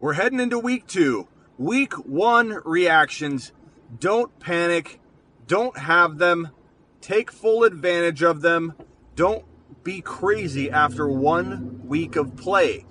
We're heading into week two. Week one reactions. Don't panic. Don't have them. Take full advantage of them. Don't be crazy after one week of play.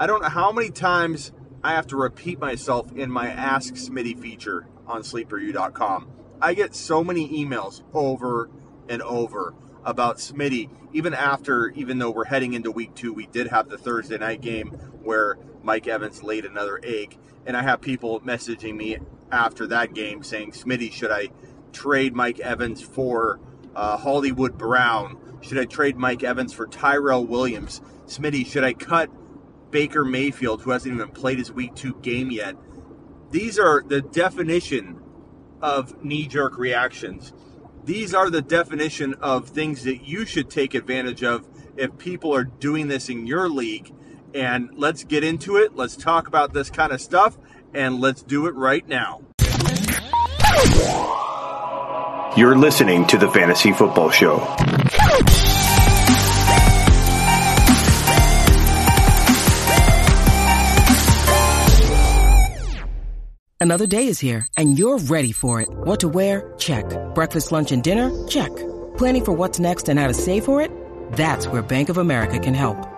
I don't know how many times I have to repeat myself in my Ask Smitty feature on sleeperu.com. I get so many emails over and over about Smitty, even after, even though we're heading into week two, we did have the Thursday night game where Mike Evans laid another egg. And I have people messaging me after that game saying, Smitty, should I trade Mike Evans for uh, Hollywood Brown? Should I trade Mike Evans for Tyrell Williams? Smitty, should I cut Baker Mayfield, who hasn't even played his week two game yet? These are the definition of knee jerk reactions. These are the definition of things that you should take advantage of if people are doing this in your league. And let's get into it. Let's talk about this kind of stuff and let's do it right now. You're listening to the Fantasy Football Show. Another day is here, and you're ready for it. What to wear? Check. Breakfast, lunch, and dinner? Check. Planning for what's next and how to save for it? That's where Bank of America can help.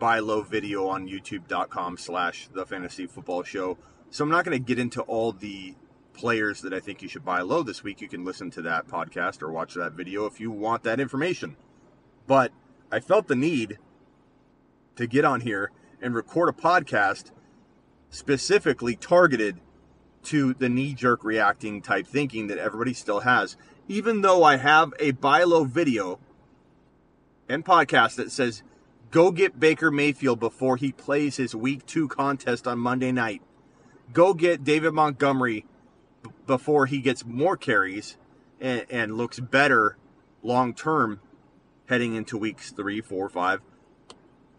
buy low video on youtube.com slash the fantasy football show. So I'm not going to get into all the players that I think you should buy low this week. You can listen to that podcast or watch that video if you want that information. But I felt the need to get on here and record a podcast specifically targeted to the knee jerk reacting type thinking that everybody still has. Even though I have a buy low video and podcast that says, go get Baker Mayfield before he plays his week two contest on Monday night. Go get David Montgomery b- before he gets more carries and, and looks better long term heading into weeks three, four, five.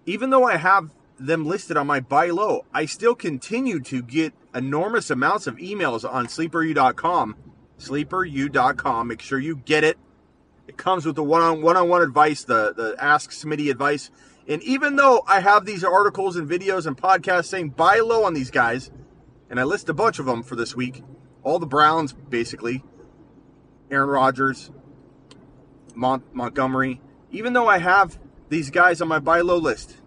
Even though I have them listed on my buy low, I still continue to get enormous amounts of emails on sleeperu.com. Sleeperu.com. Make sure you get it. It comes with the one-on one-on-one advice, the the Ask Smitty advice. And even though I have these articles and videos and podcasts saying buy low on these guys, and I list a bunch of them for this week, all the Browns basically, Aaron Rodgers, Mont- Montgomery. Even though I have these guys on my buy low list,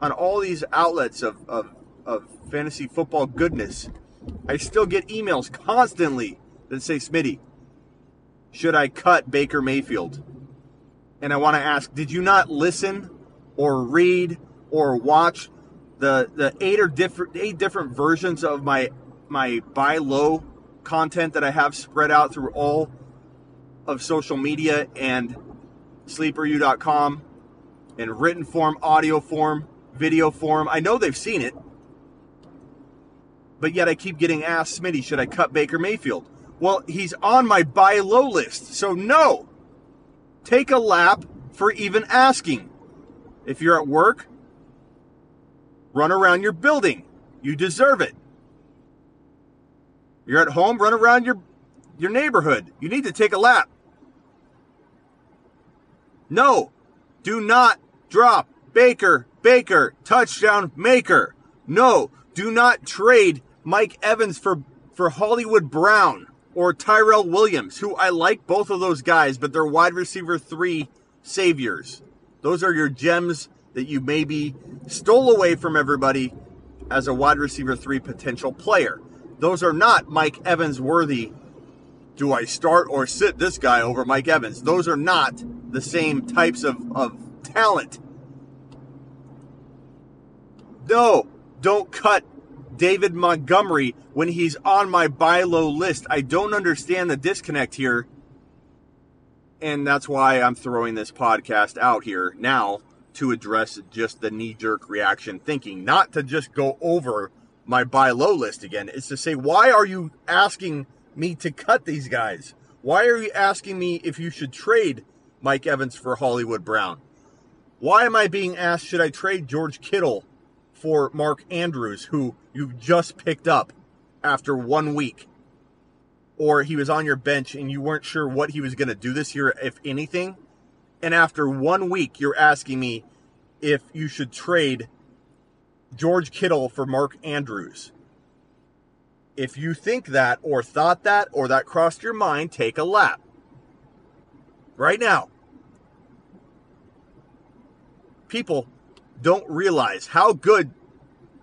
on all these outlets of, of, of fantasy football goodness, I still get emails constantly that say, Smitty, should I cut Baker Mayfield? And I want to ask, did you not listen or read or watch the the eight or different eight different versions of my my buy low content that I have spread out through all of social media and sleeperu.com in written form, audio form, video form. I know they've seen it. But yet I keep getting asked, Smitty, should I cut Baker Mayfield? Well, he's on my buy low list. So no. Take a lap for even asking. If you're at work, run around your building. You deserve it. You're at home, run around your your neighborhood. You need to take a lap. No. Do not drop Baker, Baker, touchdown maker. No. Do not trade Mike Evans for for Hollywood Brown or Tyrell Williams, who I like both of those guys, but they're wide receiver 3 saviors. Those are your gems that you maybe stole away from everybody as a wide receiver 3 potential player. Those are not Mike Evans worthy. Do I start or sit this guy over Mike Evans? Those are not the same types of, of talent. No, don't cut David Montgomery when he's on my buy low list. I don't understand the disconnect here. And that's why I'm throwing this podcast out here now to address just the knee jerk reaction thinking, not to just go over my buy low list again. It's to say, why are you asking me to cut these guys? Why are you asking me if you should trade Mike Evans for Hollywood Brown? Why am I being asked should I trade George Kittle for Mark Andrews, who you just picked up after one week? Or he was on your bench and you weren't sure what he was going to do this year, if anything? And after one week, you're asking me if you should trade George Kittle for Mark Andrews. If you think that, or thought that, or that crossed your mind, take a lap. Right now. People don't realize how good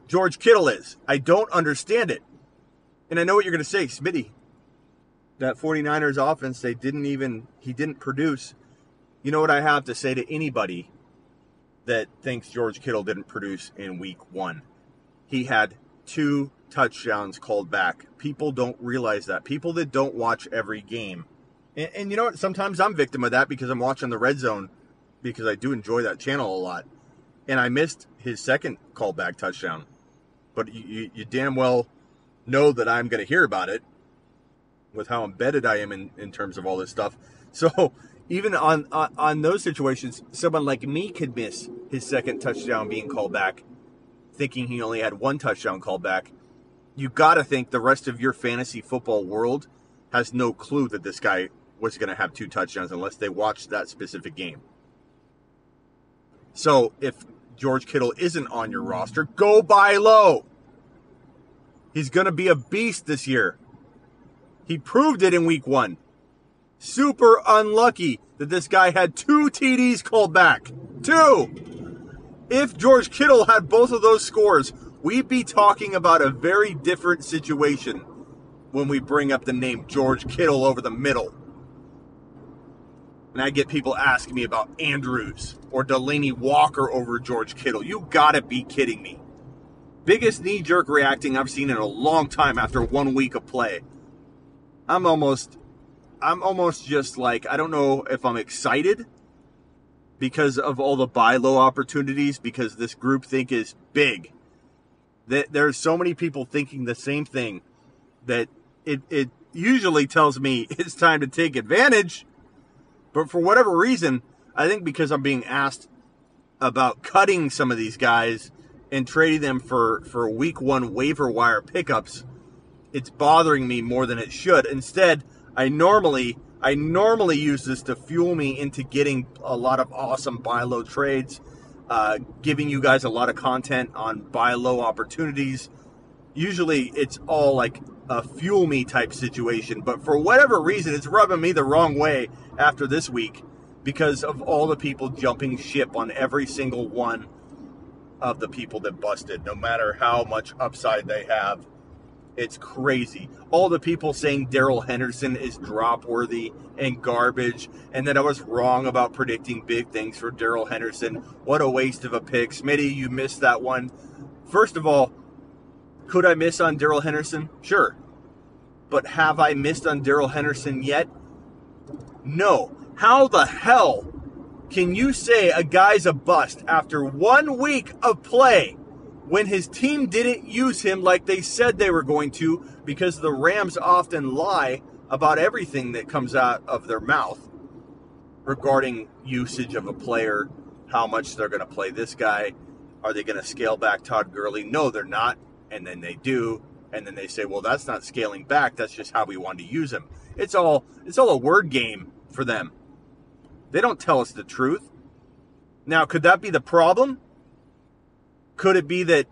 George Kittle is. I don't understand it. And I know what you're going to say, Smitty. That 49ers offense, they didn't even, he didn't produce. You know what I have to say to anybody that thinks George Kittle didn't produce in week one? He had two touchdowns called back. People don't realize that. People that don't watch every game. And, and, you know what? Sometimes I'm victim of that because I'm watching the red zone because I do enjoy that channel a lot. And I missed his second callback touchdown. But you, you, you damn well know that I'm going to hear about it with how embedded I am in, in terms of all this stuff. So even on, on, on those situations, someone like me could miss his second touchdown being called back, thinking he only had one touchdown called back you got to think the rest of your fantasy football world has no clue that this guy was going to have two touchdowns unless they watched that specific game. So if George Kittle isn't on your roster, go buy low. He's going to be a beast this year. He proved it in week one. Super unlucky that this guy had two TDs called back. Two. If George Kittle had both of those scores, we'd be talking about a very different situation when we bring up the name George Kittle over the middle. And I get people asking me about Andrews or Delanie Walker over George Kittle. You gotta be kidding me. Biggest knee jerk reacting I've seen in a long time after one week of play. I'm almost, I'm almost just like, I don't know if I'm excited because of all the buy low opportunities because this group think is big that there's so many people thinking the same thing that it, it usually tells me it's time to take advantage. But for whatever reason, I think because I'm being asked about cutting some of these guys and trading them for, for week one waiver wire pickups, it's bothering me more than it should. Instead, I normally I normally use this to fuel me into getting a lot of awesome buy low trades uh, giving you guys a lot of content on buy low opportunities. Usually it's all like a fuel me type situation, but for whatever reason, it's rubbing me the wrong way after this week because of all the people jumping ship on every single one of the people that busted, no matter how much upside they have. It's crazy. All the people saying Darrell Henderson is drop worthy and garbage, and that I was wrong about predicting big things for Darrell Henderson. What a waste of a pick. Smitty, you missed that one. First of all, could I miss on Darrell Henderson? Sure. But have I missed on Darrell Henderson yet? No. How the hell can you say a guy's a bust after one week of play? when his team didn't use him like they said they were going to because the Rams often lie about everything that comes out of their mouth regarding usage of a player, how much they're going to play this guy. Are they going to scale back Todd Gurley? No, they're not. And then they do. And then they say, well, that's not scaling back. That's just how we want to use him. It's all it's all a word game for them. They don't tell us the truth. Now, could that be the problem? Could it be that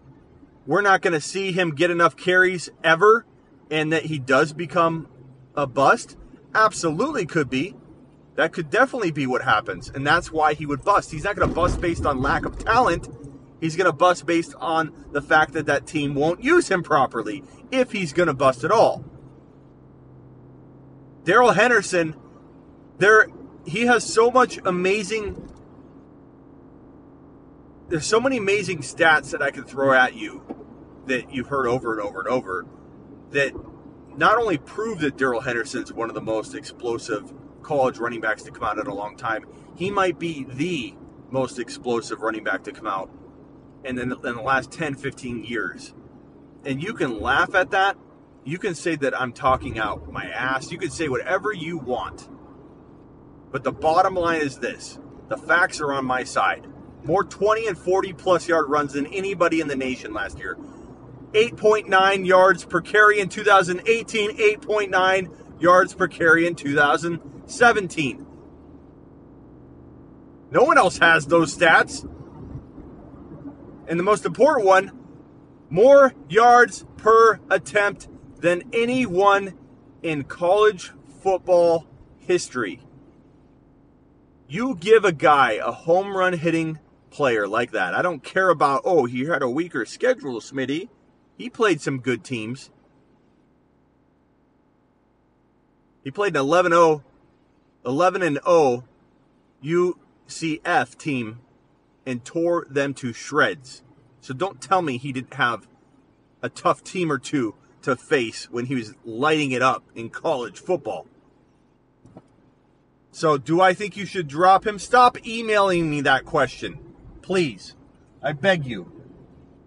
we're not going to see him get enough carries ever and that he does become a bust? Absolutely could be. That could definitely be what happens. And that's why he would bust. He's not going to bust based on lack of talent. He's going to bust based on the fact that that team won't use him properly, if he's going to bust at all. Darrell Henderson, there he has so much amazing there's so many amazing stats that I can throw at you that you've heard over and over and over that not only prove that Darrell Henderson's one of the most explosive college running backs to come out in a long time, he might be the most explosive running back to come out in the, in the last 10, 15 years. And you can laugh at that, you can say that I'm talking out my ass. You can say whatever you want. But the bottom line is this the facts are on my side. More 20 and 40 plus yard runs than anybody in the nation last year. 8.9 yards per carry in 2018, 8.9 yards per carry in 2017. No one else has those stats. And the most important one more yards per attempt than anyone in college football history. You give a guy a home run hitting player like that. I don't care about, oh, he had a weaker schedule, Smitty. He played some good teams. He played an 11 0, 11 and 0 UCF team and tore them to shreds. So don't tell me he didn't have a tough team or two to face when he was lighting it up in college football. So, do I think you should drop him? Stop emailing me that question. Please. I beg you.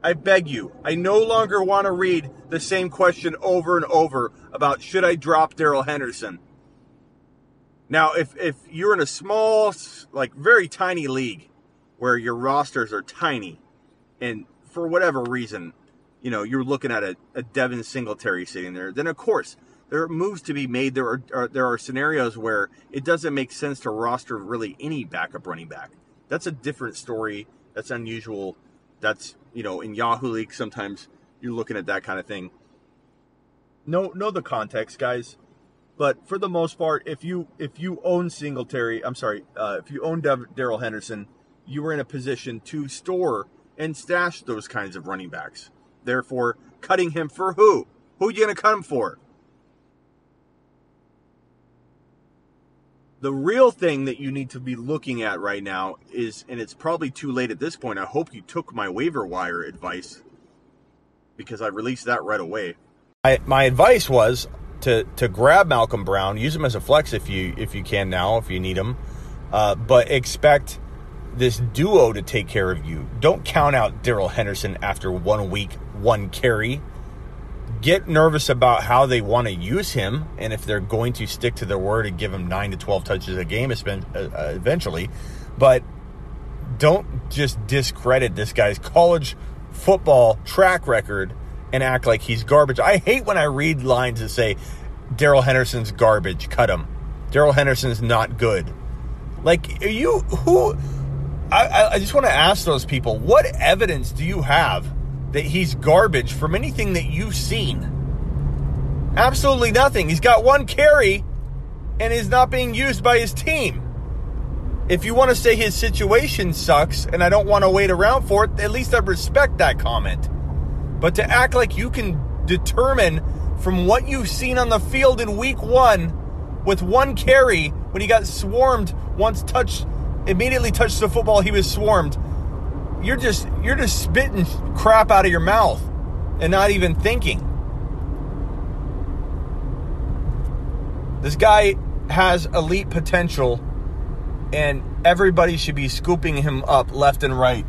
I beg you. I no longer want to read the same question over and over about should I drop Darrell Henderson. Now, if if you're in a small, like very tiny league where your rosters are tiny, and for whatever reason, you know, you're looking at a, a Devin Singletary sitting there, then of course there are moves to be made. There are, are there are scenarios where it doesn't make sense to roster really any backup running back. That's a different story. That's unusual. That's you know in Yahoo League sometimes you're looking at that kind of thing. Know know the context, guys. But for the most part, if you if you own Singletary, I'm sorry, uh, if you own Darrell Henderson, you were in a position to store and stash those kinds of running backs. Therefore, cutting him for who? Who you going to cut him for? The real thing that you need to be looking at right now is, and it's probably too late at this point. I hope you took my waiver wire advice because I released that right away. I, my advice was to to grab Malcolm Brown, use him as a flex if you if you can now, if you need him, uh, but expect this duo to take care of you. Don't count out Darrell Henderson after one week, one carry. Get nervous about how they want to use him and if they're going to stick to their word and give him 9 to 12 touches a game uh, uh, eventually. But don't just discredit this guy's college football track record and act like he's garbage. I hate when i read lines that say Darrell henderson's garbage. Cut him. Darrell henderson's not good. Like are you who I, I just want to ask those people what evidence do you have that he's garbage from anything that you've seen. Absolutely nothing. He's got one carry and is not being used by his team. If you want to say his situation sucks and I don't want to wait around for it, at least I respect that comment. But to act like you can determine from what you've seen on the field in week one with one carry when he got swarmed once touched, immediately touched the football, he was swarmed you're just you're just spitting crap out of your mouth and not even thinking. This guy has elite potential and everybody should be scooping him up left and right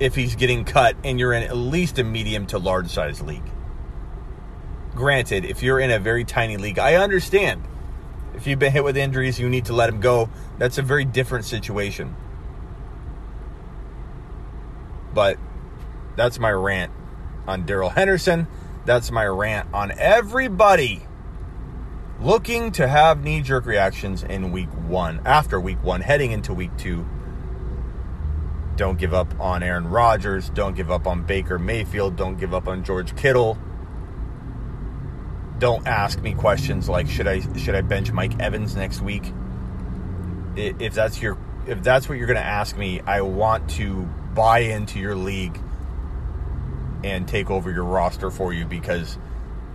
if he's getting cut and you're in at least a medium to large size league. Granted, if you're in a very tiny league, I understand. If you've been hit with injuries, you need to let him go. That's a very different situation. But that's my rant on Darrell Henderson. That's my rant on everybody looking to have knee jerk reactions in week one, after week one, heading into week two. Don't give up on Aaron Rodgers. Don't give up on Baker Mayfield. Don't give up on George Kittle. Don't ask me questions like should I should I bench Mike Evans next week? If that's your if that's what you're going to ask me, I want to buy into your league and take over your roster for you because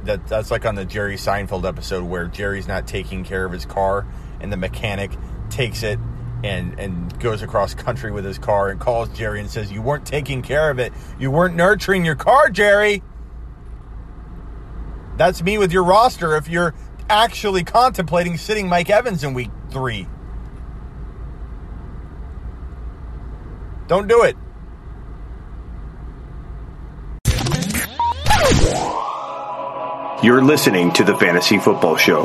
that that's like on the Jerry Seinfeld episode where Jerry's not taking care of his car and the mechanic takes it and and goes across country with his car and calls Jerry and says you weren't taking care of it. You weren't nurturing your car, Jerry. That's me with your roster if you're actually contemplating sitting Mike Evans in week 3. Don't do it. You're listening to the Fantasy Football Show.